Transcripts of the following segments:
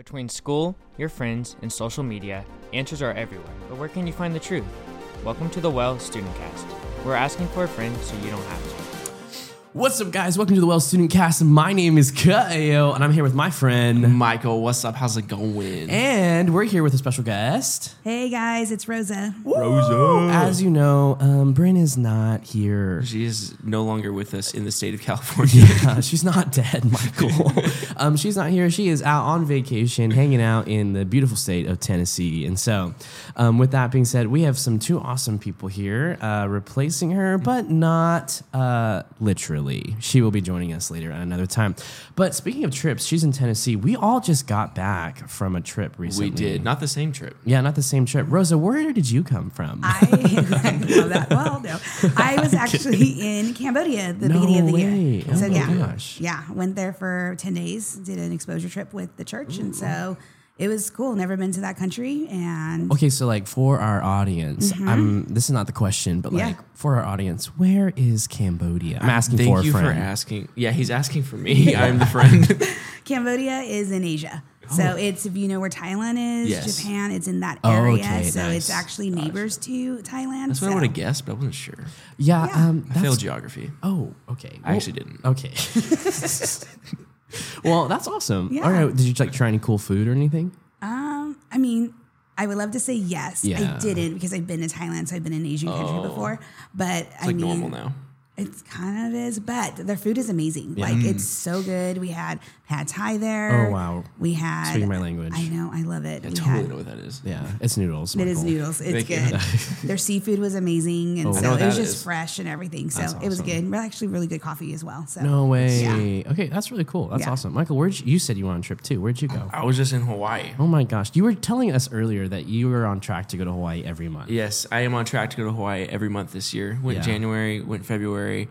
Between school, your friends, and social media, answers are everywhere. But where can you find the truth? Welcome to the Well Student Cast. We're asking for a friend so you don't have to. What's up, guys? Welcome to the Well Student Cast. My name is Ka'eo, and I'm here with my friend, Michael, what's up? How's it going? and we're here with a special guest. Hey guys, it's Rosa. Rosa. As you know, um, Bryn is not here. She is no longer with us in the state of California. Uh, she's not dead, Michael. um, she's not here. She is out on vacation, hanging out in the beautiful state of Tennessee. And so, um, with that being said, we have some two awesome people here uh, replacing her, but not uh, literally. She will be joining us later at another time. But speaking of trips, she's in Tennessee. We all just got back from a trip recently. we did. Not the same trip. Yeah, not the same trip. Rosa, where did you come from? I, I know that. Well, no, I was actually in Cambodia at the No beginning of the way. year. Oh so my yeah, gosh. yeah, went there for ten days. Did an exposure trip with the church, and so it was cool. Never been to that country, and Okay, so like for our audience, um, this is not the question, but Mm-hmm. Yeah. like for our audience, where is Cambodia? I'm asking Thank for a you friend. for asking. Yeah, he's asking for me. I'm the friend. Cambodia is in Asia. So it's if you know where Thailand is, Yes. Japan, it's in that Oh, area. okay, so nice. it's actually neighbors to Thailand. That's what so. I would have guessed, but I wasn't sure. yeah, Yeah. um, I that's, failed geography. Oh, okay. I actually didn't. Okay. well, that's awesome. Yeah. All right. Did you like try any cool food or anything? Um, I mean, I would love to say yes. Yeah. I didn't because I've been to Thailand, so I've been in an Asian country before. But I Oh. It's like mean, normal now. It kind of is, but their food is amazing. Like it's so good. We had pad thai there. Oh, wow. We had Speaking my language. I know, I love it. I we totally had, know what that is. Yeah, it's noodles. It is noodles. It's Thank good. Their seafood was amazing, and Oh. I so know what it was that just is. fresh and everything. So That's it was awesome. good. Really, actually, really good coffee as well. So No way. Yeah. Okay, that's really cool. That's Yeah. awesome. Michael, where'd you, you said you went on a trip too? Where'd you go? I was just in Hawaii. Oh my gosh, you were telling us earlier that you were on track to go to Hawaii every month. Yes, I am on track to go to Hawaii every month this year. Went Yeah. January, went February.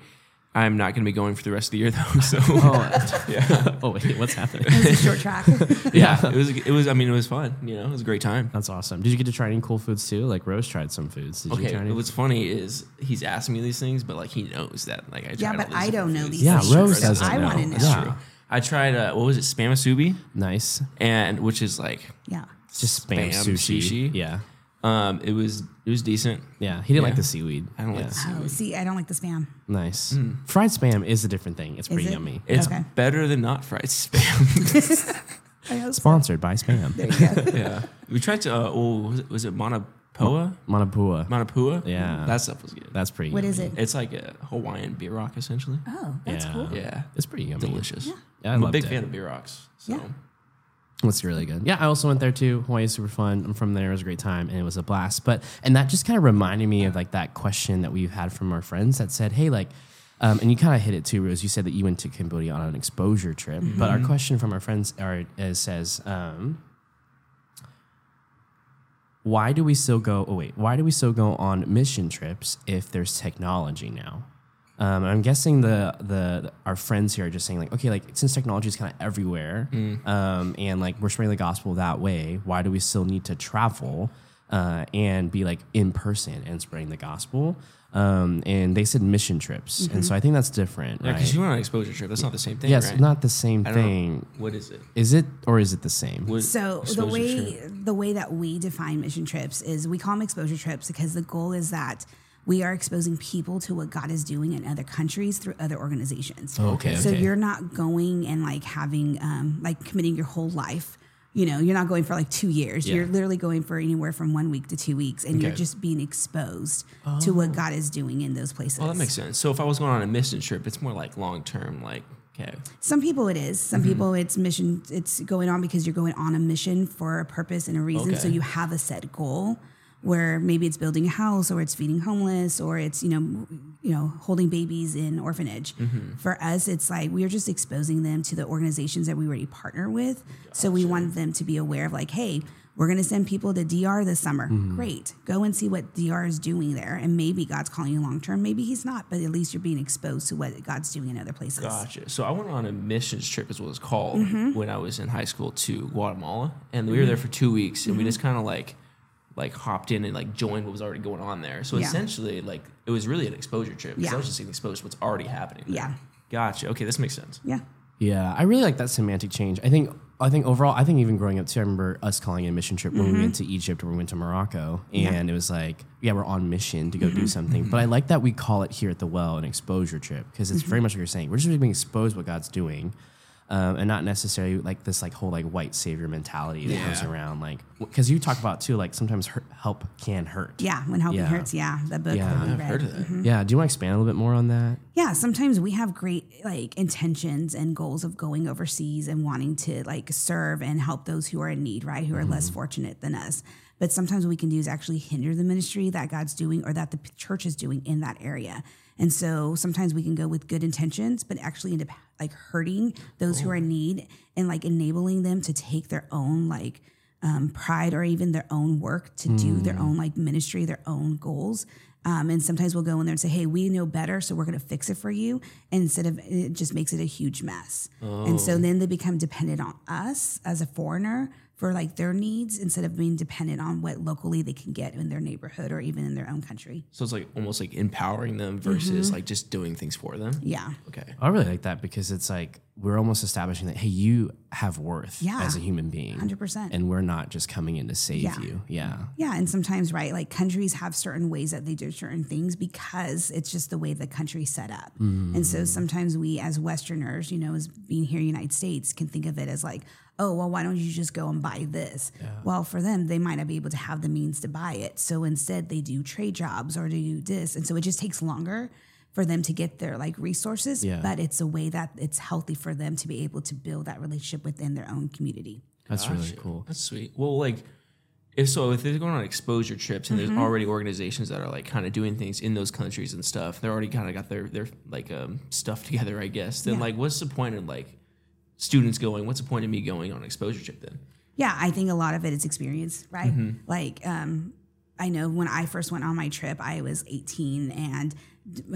I'm not going to be going for the rest of the year though. So Oh, yeah, oh wait, what's happening? it was a short track. yeah, it was. It was. I mean, it was fun. You know, it was a great time. That's awesome. Did you get to try any cool foods too? Like Rose tried some foods. Did you Okay, try any? what's funny is he's asking me these things, but like he knows that like I Yeah, but all these I don't know foods. these Yeah, things. Rose So doesn't I know. want to know. That's Yeah. true. I tried uh, what was it, spam musubi, nice. and which is like Yeah. It's just spam, Spam sushi. sushi? Yeah, um, it was it was decent. yeah. He didn't like the seaweed. I don't like the seaweed. Oh, see, I don't like the spam. Nice. Hmm. Fried spam is a different thing. It's pretty it? yummy. It's Okay. better than not fried spam. I so. Sponsored by Spam. There you go. yeah, we tried to. Uh, oh, was it, was it Manapoa? Manapua. Manapua. Yeah. that stuff was good. That's pretty. What yummy. is it? It's like a Hawaiian bierock essentially. Oh, that's Yeah. cool. Yeah, It's pretty yummy. delicious. Yeah, I I'm a loved big it. fan of bierocks. So. Yeah. It's really good. Yeah, I also went there too. Hawaii is super fun. I'm from there. It was a great time and it was a blast. But and that just kind of reminded me of like that question that we've had from our friends that said, "Hey, like." Um, and you kind of hit it too, Rose. You said that you went to Cambodia on an exposure trip, but our question from our friends are says, um, "Why do we still go? Oh wait, why do we still go on mission trips if there's technology now?" Um, I'm guessing the the our friends here are just saying like, okay, like since technology is kind of everywhere, um, and like we're spreading the gospel that way, why do we still need to travel uh, and be like in person and spreading the gospel? Um, and they said mission trips, and so I think that's different, Yeah, right? because you went on an exposure trip. That's not the same thing. yes, right? not the same I know. thing. What is it? Is it or is it the same? What- So the way trip? the way that we define mission trips is we call them exposure trips because the goal is that we are exposing people to what God is doing in other countries through other organizations. okay, So okay. you're not going and like having um, like committing your whole life. You know, you're not going for like two years. Yeah. You're literally going for anywhere from one week to two weeks, and you're just being exposed to what God is doing in those places. Well, that makes sense. So if I was going on a mission trip, it's more like long term. Like, okay, Some people it is. Some Mm-hmm. people it's mission. It's going on because you're going on a mission for a purpose and a reason. So you have a set goal, where maybe it's building a house, or it's feeding homeless, or it's you know, you know, holding babies in orphanage. Mm-hmm. For us, it's like we are just exposing them to the organizations that we already partner with. So we want them to be aware of like, hey. We're going to send people to DR this summer. Mm-hmm. Great. Go and see what DR is doing there. And maybe God's calling you long term. Maybe He's not, but at least you're being exposed to what God's doing in other places. Gotcha. So I went on a missions trip, is what it's called, Mm-hmm. when I was in high school to Guatemala, and we were there for two weeks, and we Mm-hmm. just kind of like, like hopped in and like joined what was already going on there. So Yeah. essentially, like it was really an exposure trip because Yeah. I was just getting exposed to what's already happening. there. Yeah. Gotcha. Okay, this makes sense. Yeah. Yeah, I really like that semantic change. I think I think overall, I think even growing up too, I remember us calling it a mission trip when we mm-hmm. went to Egypt or we went to Morocco, and it was like, yeah, we're on mission to go do mm-hmm. something. But I mm-hmm. like that we call it here at the Well an exposure trip because it's very much like you're saying. We're just being exposed to what God's doing. Um, and not necessarily like this like whole like white savior mentality that comes Yeah. around like because you talk about too like sometimes hurt, help can hurt Yeah, when helping Yeah. hurts. Yeah, that book. Yeah. that we I've read. Heard of that? yeah do you want to expand a little bit more on that Yeah, sometimes we have great like intentions and goals of going overseas and wanting to like serve and help those who are in need, right? Who are less fortunate than us. But sometimes what we can do is actually hinder the ministry that God's doing or that the church is doing in that area. And so sometimes we can go with good intentions, but actually end up like hurting those who are in need and like enabling them to take their own like um, pride or even their own work to do their own like ministry, their own goals. Um, and sometimes we'll go in there and say, "Hey, we know better, so we're going to fix it for you." And instead of it just makes it a huge mess. And so then they become dependent on us as a foreigner for like their needs instead of being dependent on what locally they can get in their neighborhood or even in their own country. So it's like almost like empowering them versus mm-hmm. like just doing things for them. Yeah. Okay. I really like that because it's like we're almost establishing that hey, you have worth Yeah. as a human being, 100%. and we're not just coming in to save Yeah. you. Yeah, Yeah, and sometimes, right, like countries have certain ways that they do certain things because it's just the way the country's set up. And so mm. sometimes we, as Westerners, you know, as being here in the United States, can think of it as like, oh, well, why don't you just go and buy this? Well, for them, they might not be able to have the means to buy it. So instead, they do trade jobs or they do this. And so it just takes longer for them to get their like resources, Yeah. but it's a way that it's healthy for them to be able to build that relationship within their own community. that's really cool. That's sweet. Well, like, if so, if they're going on exposure trips and there's already organizations that are like kind of doing things in those countries and stuff, they're already kind of got their their like um, stuff together, I guess. Then Yeah. like, what's the point in like students going? What's the point of me going on an exposure trip then? Yeah, I think a lot of it is experience, right? Mm-hmm. Like, um, I know when I first went on my trip, I was 18 and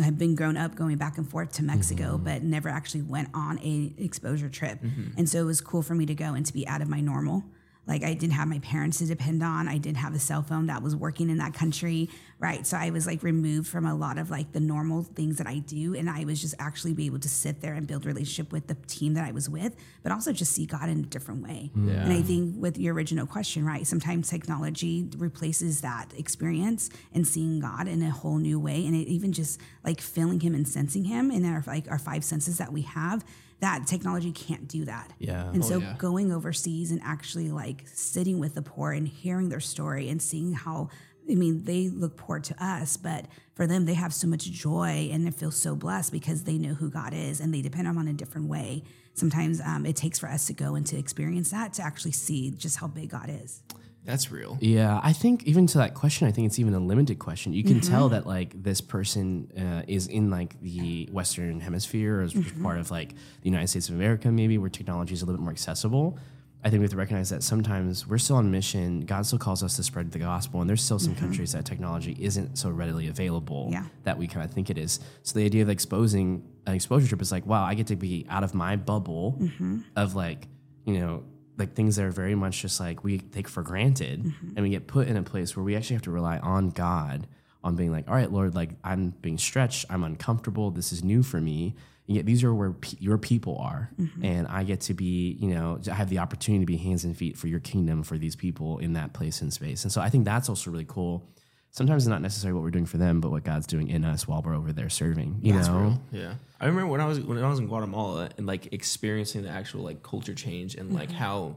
had been grown up going back and forth to Mexico, mm-hmm. but never actually went on a exposure trip. Mm-hmm. And so it was cool for me to go and to be out of my normal. Like I didn't have my parents to depend on. I didn't have a cell phone that was working in that country, right? So I was like removed from a lot of like the normal things that I do, and I was just actually be able to sit there and build relationship with the team that I was with, but also just see God in a different way. Mm. And I think with your original question, right? Sometimes technology replaces that experience and seeing God in a whole new way, and it even just like feeling Him and sensing Him in our like our five senses that we have. That technology can't do that. Yeah. And so yeah. going overseas and actually like sitting with the poor and hearing their story and seeing how I mean, they look poor to us, but for them, they have so much joy and they feel so blessed because they know who God is and they depend on Him in a different way. Sometimes um, it takes for us to go and to experience that to actually see just how big God is. That's real. Yeah, I think even to that question, I think it's even a limited question. You can Mm-hmm. tell that like this person uh, is in like the Western Hemisphere, or is Mm-hmm. part of like the United States of America, maybe where technology is a little bit more accessible. I think we have to recognize that sometimes we're still on mission. God still calls us to spread the gospel, and there's still some countries that technology isn't so readily available Mm-hmm. Yeah. that we kind of think it is. So the idea of exposing an exposure trip is like, wow, I get to be out of my bubble Mm-hmm. of like, you know, like things that are very much just like we take for granted, Mm-hmm. and we get put in a place where we actually have to rely on God on being like, all right, Lord, like I'm being stretched, I'm uncomfortable, this is new for me. And yet these are where pe- your people are, Mm-hmm. and I get to be, you know, I have the opportunity to be hands and feet for your kingdom for these people in that place and space. And so I think that's also really cool. Sometimes it's not necessarily what we're doing for them, but what God's doing in us while we're over there serving. You know, Yeah, I remember when I was when I was in Guatemala and like experiencing the actual like culture change and like how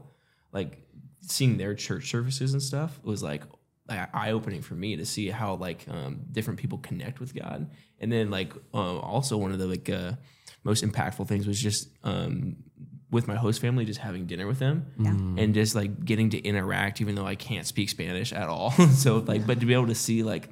like seeing their church services and stuff was like eye opening for me to see how like um, different people connect with God. And then like uh, also one of the like uh, most impactful things was just um, with my host family, just having dinner with them mm. and just like getting to interact, even though I can't speak Spanish at all. so like, but to be able to see like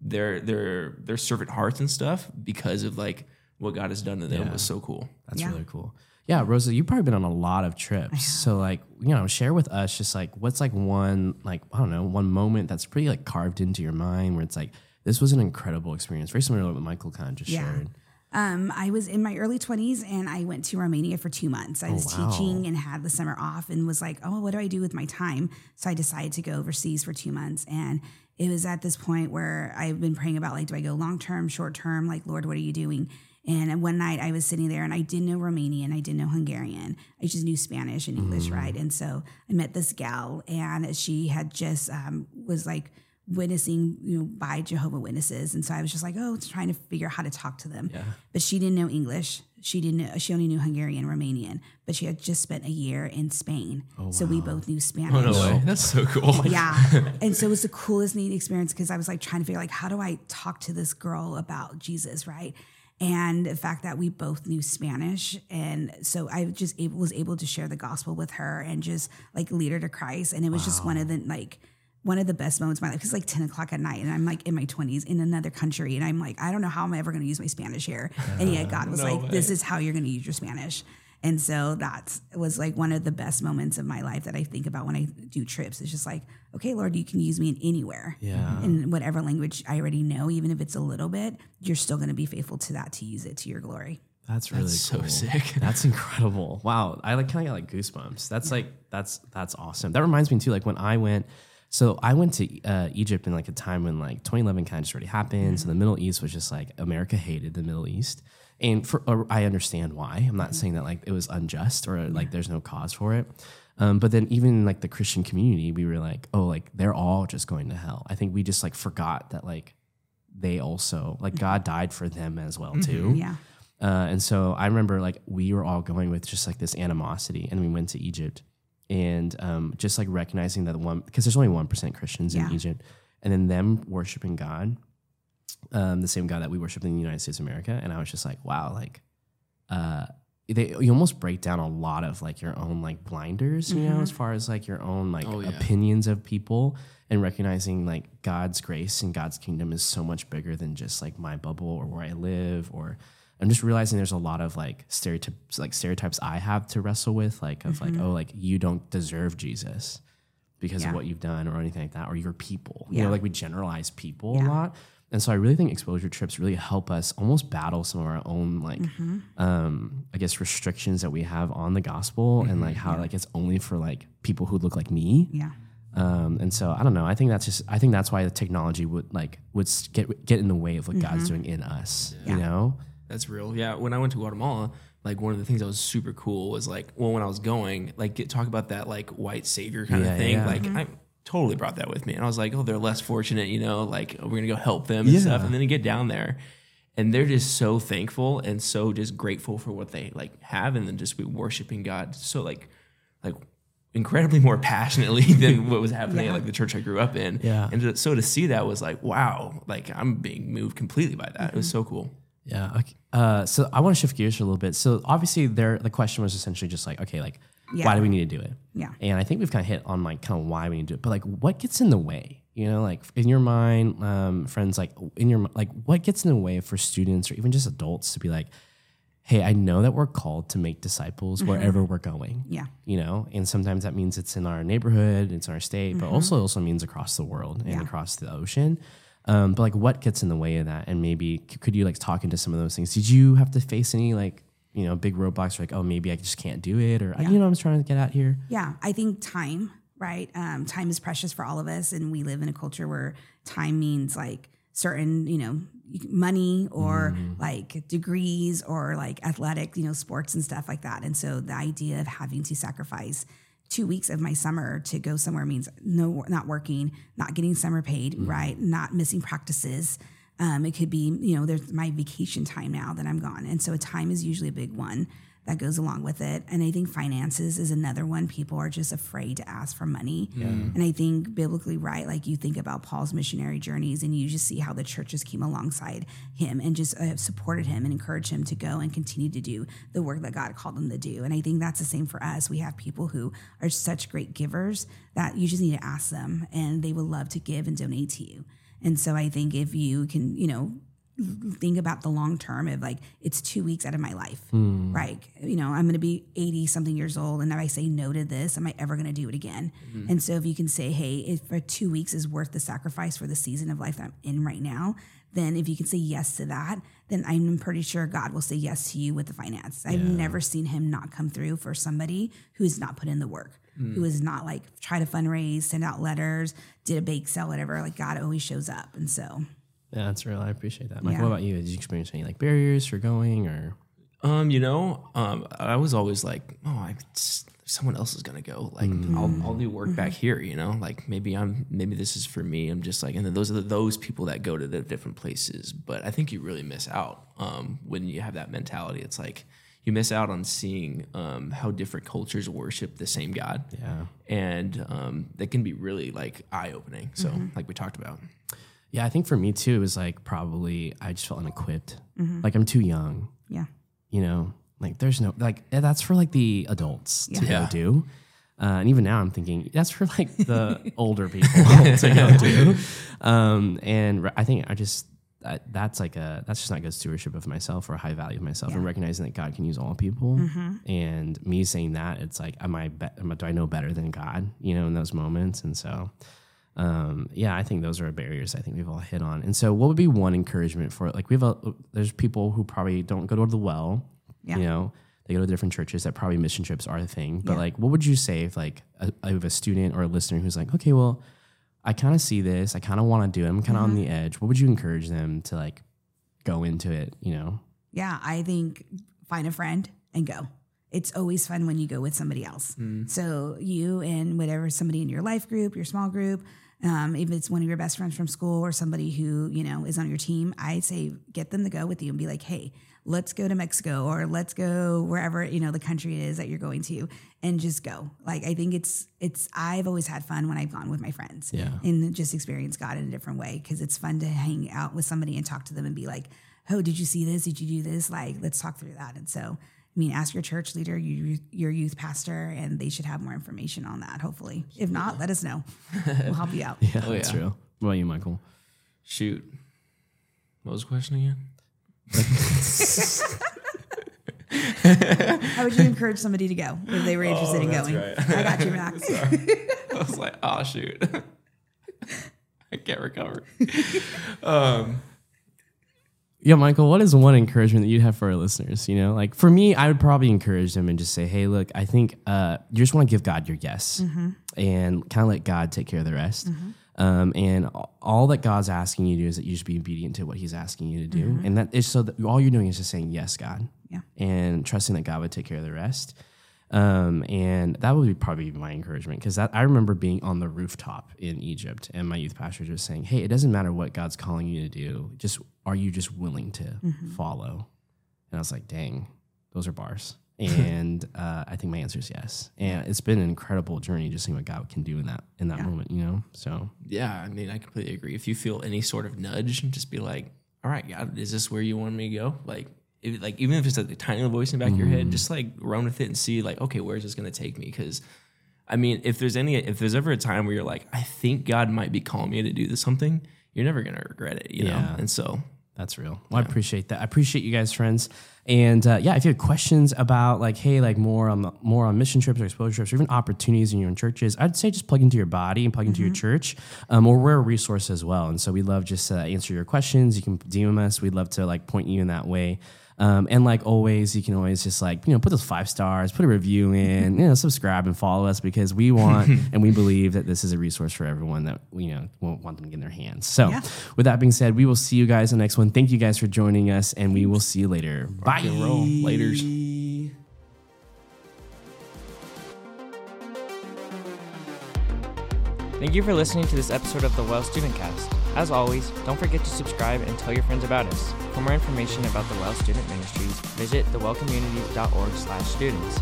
their their their servant hearts and stuff because of like what God has done to them Yeah. was so cool. That's Yeah. really cool. Yeah, Rosa, you've probably been on a lot of trips. So like, you know, share with us just like what's like one like I don't know, one moment that's pretty like carved into your mind where it's like this was an incredible experience. Very similar to what Michael kind of just Yeah. shared. Um, I was in my early 20s and I went to Romania for two months. I was wow. teaching and had the summer off and was like, oh, what do I do with my time? So I decided to go overseas for two months. And it was at this point where I've been praying about like, do I go long term, short term? Like, Lord, what are you doing? And one night I was sitting there and I didn't know Romanian, I didn't know Hungarian. I just knew Spanish and English, right? And so I met this gal and she had just um, was like witnessing, you know, by Jehovah Witnesses. And so I was just like, oh, trying to figure out how to talk to them. But she didn't know English. She didn't know, she only knew Hungarian, and Romanian, but she had just spent a year in Spain. Oh, so we both knew Spanish. Oh, no way. That's so cool. Yeah. and so it was the coolest, neat experience because I was like trying to figure like, how do I talk to this girl about Jesus, right? And the fact that we both knew Spanish. And so I just able, was able to share the gospel with her and just like lead her to Christ. And it was just one of the like, one of the best moments of my life. It's like 10 o'clock at night and I'm like in my 20s in another country. And I'm like, I don't know how I'm ever going to use my Spanish here. And yet uh, God was No like, this is how you're going to use your Spanish. And so that was like one of the best moments of my life that I think about when I do trips. It's just like, okay, Lord, you can use me in anywhere. Yeah. In whatever language I already know, even if it's a little bit, you're still going to be faithful to that to use it to your glory. That's really That's so sick. That's incredible. Wow. I like kind of got like goosebumps. That's like that's that's awesome. That reminds me too. Like when I went, so I went to uh, Egypt in like a time when like 2011 kind of just already happened. So the Middle East was just like America hated the Middle East, and for or I understand why. I'm not saying that like it was unjust or like there's no cause for it. Um, but then even in like the Christian community, we were like, oh, like they're all just going to hell. I think we just like forgot that like they also like God died for them as well too. Yeah. Uh, and so I remember like we were all going with just like this animosity, and we went to Egypt, and um, just like recognizing that one because there's only one percent Christians Yeah. in Egypt, and then them worshiping God, um, the same God that we worship in the United States of America, and I was just like, wow, like, uh, they you almost break down a lot of like your own like blinders, you know, as far as like your own like Oh, yeah. opinions of people, and recognizing like God's grace and God's kingdom is so much bigger than just like my bubble or where I live or I'm just realizing there's a lot of like stereotypes like stereotypes I have to wrestle with like of like oh like you don't deserve Jesus because Yeah. of what you've done or anything like that or your people you Yeah. know like we generalize people a lot and so I really think exposure trips really help us almost battle some of our own like Mm-hmm. um I guess restrictions that we have on the gospel and like how like it's only for like people who look like me Yeah. um, and so I don't know. I think that's just. I think that's why the technology would like would get get in the way of what God's doing in us. You Mm-hmm. Yeah. know. That's real. Yeah. When I went to Guatemala, like one of the things that was super cool was like, well, when I was going, like get, talk about that like white savior kind Yeah, of thing. yeah. Like mm-hmm. I totally brought that with me, and I was like, oh, they're less fortunate, you know. Like we're gonna go help them and Yeah. stuff, and then you get down there. And they're just so thankful and so just grateful for what they like have, and then just be worshiping God so like, like incredibly more passionately than what was happening Yeah. at like the church I grew up in. Yeah. And so to see that was like, wow, like I'm being moved completely by that. It was mm-hmm. so cool. Yeah. Okay. Uh, so I want to shift gears for a little bit. So obviously, there the question was essentially just like, okay, like why do we need to do it? Yeah. And I think we've kind of hit on like kind of why we need to do it, but like what gets in the way? You know, like in your mind, um, friends, like in your like what gets in the way for students or even just adults to be like, hey, I know that we're called to make disciples wherever we're going. Yeah. you know and sometimes that means it's in our neighborhood it's in our state but also also means across the world and Mm-hmm. Yeah. across the ocean um, but like what gets in the way of that? And maybe could you like talk into some of those things? Did you have to face any like you know big roadblocks like oh maybe i just can't do it or you know i'm trying to get out here? Yeah, I think time, right? Um, time is precious for all of us, and we live in a culture where time means like certain, you know, money or like degrees or like athletic, you know, sports and stuff like that. And so the idea of having to sacrifice two weeks of my summer to go somewhere means no, not working, not getting summer paid, right? Not missing practices. Um, it could be, you know, there's my vacation time now that I'm gone. And so a time is usually a big one that goes along with it. And I think finances is another one. People are just afraid to ask for money. And I think biblically, right, like you think about Paul's missionary journeys and you just see how the churches came alongside him and just uh, supported him and encouraged him to go and continue to do the work that God called him to do. And I think that's the same for us. We have people who are such great givers that you just need to ask them and they will love to give and donate to you. And so I think if you can, you know, think about the long term of like it's two weeks out of my life. Hmm. Right you know i'm going to be 80 something years old and if i say no to this am i ever going to do it again? Hmm. And so if you can say hey if for two weeks is worth the sacrifice for the season of life that i'm in right now then if you can say yes to that then i'm pretty sure god will say yes to you with the finance. I've never seen him not come through for somebody who's not put in the work hmm. who is not like try to fundraise send out letters did a bake sale whatever like god always shows up. And so Yeah, that's real. I appreciate that. Mike, Yeah. what about you? Did you experience any like barriers for going or? Um, you know, um, I was always like, oh, I just, someone else is gonna go. Like, I'll, I'll do work back here. You know, like maybe I'm maybe this is for me. I'm just like, and then those are the, those people that go to the different places. But I think you really miss out um, when you have that mentality. It's like you miss out on seeing um, how different cultures worship the same God. Yeah. and um, that can be really like eye opening. So, like we talked about. Yeah, I think for me too, it was like probably I just felt unequipped. Like I'm too young, Yeah. you know. Like there's no like eh, that's for like the adults to Yeah. go do. Uh, and even now I'm thinking that's for like the older people to go do. Um, and re- I think I just I, that's like a that's just not good stewardship of myself or a high value of myself and recognizing that God can use all people. And me saying that it's like am I, be- am I do I know better than God? You know, in those moments. And so um, yeah, I think those are barriers I think we've all hit on. And so, what would be one encouragement for it? like we have a there's people who probably don't go to the well, Yeah. you know, they go to different churches that probably mission trips are a thing. But Yeah. like, what would you say if like a, of a student or a listener who's like, okay, well, I kind of see this, I kind of want to do it, I'm kind of on the edge. What would you encourage them to like go into it? You know, Yeah, I think find a friend and go. It's always fun when you go with somebody else. So you and whatever somebody in your life group, your small group, um, if it's one of your best friends from school or somebody who you know is on your team, I say get them to go with you and be like, hey, let's go to Mexico or let's go wherever you know the country is that you're going to, and just go. Like I think it's it's I've always had fun when I've gone with my friends, Yeah. and just experience God in a different way because it's fun to hang out with somebody and talk to them and be like, oh, did you see this? Did you do this? Like, let's talk through that. And so, I mean, ask your church leader, your, your youth pastor, and they should have more information on that, hopefully. If not, let us know. We'll help you out. yeah, Oh, that's yeah. real. What about you, Michael? Shoot, what was the question again? How would you encourage somebody to go if they were interested in going? I got you, Max. I was like, oh shoot, I can't recover. um, Yeah, Michael, what is one encouragement that you'd have for our listeners? You know, like for me, I would probably encourage them and just say, hey, look, I think uh, you just want to give God your yes and kind of let God take care of the rest. Um, and all that God's asking you to do is that you just be obedient to what He's asking you to do. And that is so that all you're doing is just saying, yes, God. Yeah. And trusting that God would take care of the rest. Um, and that would be probably my encouragement because I remember being on the rooftop in Egypt and my youth pastor just saying, Hey, it doesn't matter what God's calling you to do. Just are you just willing to follow? And I was like, dang, those are bars. And uh, I think my answer is yes. And it's been an incredible journey just seeing what God can do in that in that Yeah. moment, you know? So yeah, I mean, I completely agree. If you feel any sort of nudge, just be like, all right, God, is this where you want me to go? Like, like even if it's like a tiny little voice in the back of your head, just like run with it and see, like, okay, where's this going to take me? Because, I mean, if there's any, if there's ever a time where you're like, I think God might be calling me to do this something, you're never going to regret it, you know. And so, That's real. Well, I appreciate that. I appreciate you guys, friends. And uh, yeah, if you have questions about like, hey, like more on more on mission trips or exposure trips or even opportunities in your own churches, I'd say just plug into your body and plug into your church. Um, or we're a resource as well. And so we love just to answer your questions. You can DM us. We'd love to like point you in that way. Um, and like always, you can always just like, you know, put those five stars, put a review in, you know, subscribe and follow us because we want and we believe that this is a resource for everyone that, you know, won't want them to get in their hands. So Yeah. with that being said, we will see you guys in the next one. Thank you guys for joining us and we will see you later. Bye. rock and roll. Laters. Thank you for listening to this episode of the Well Student Cast. As always, don't forget to subscribe and tell your friends about us. For more information about the Well Student Ministries, visit thewellcommunity.org/students.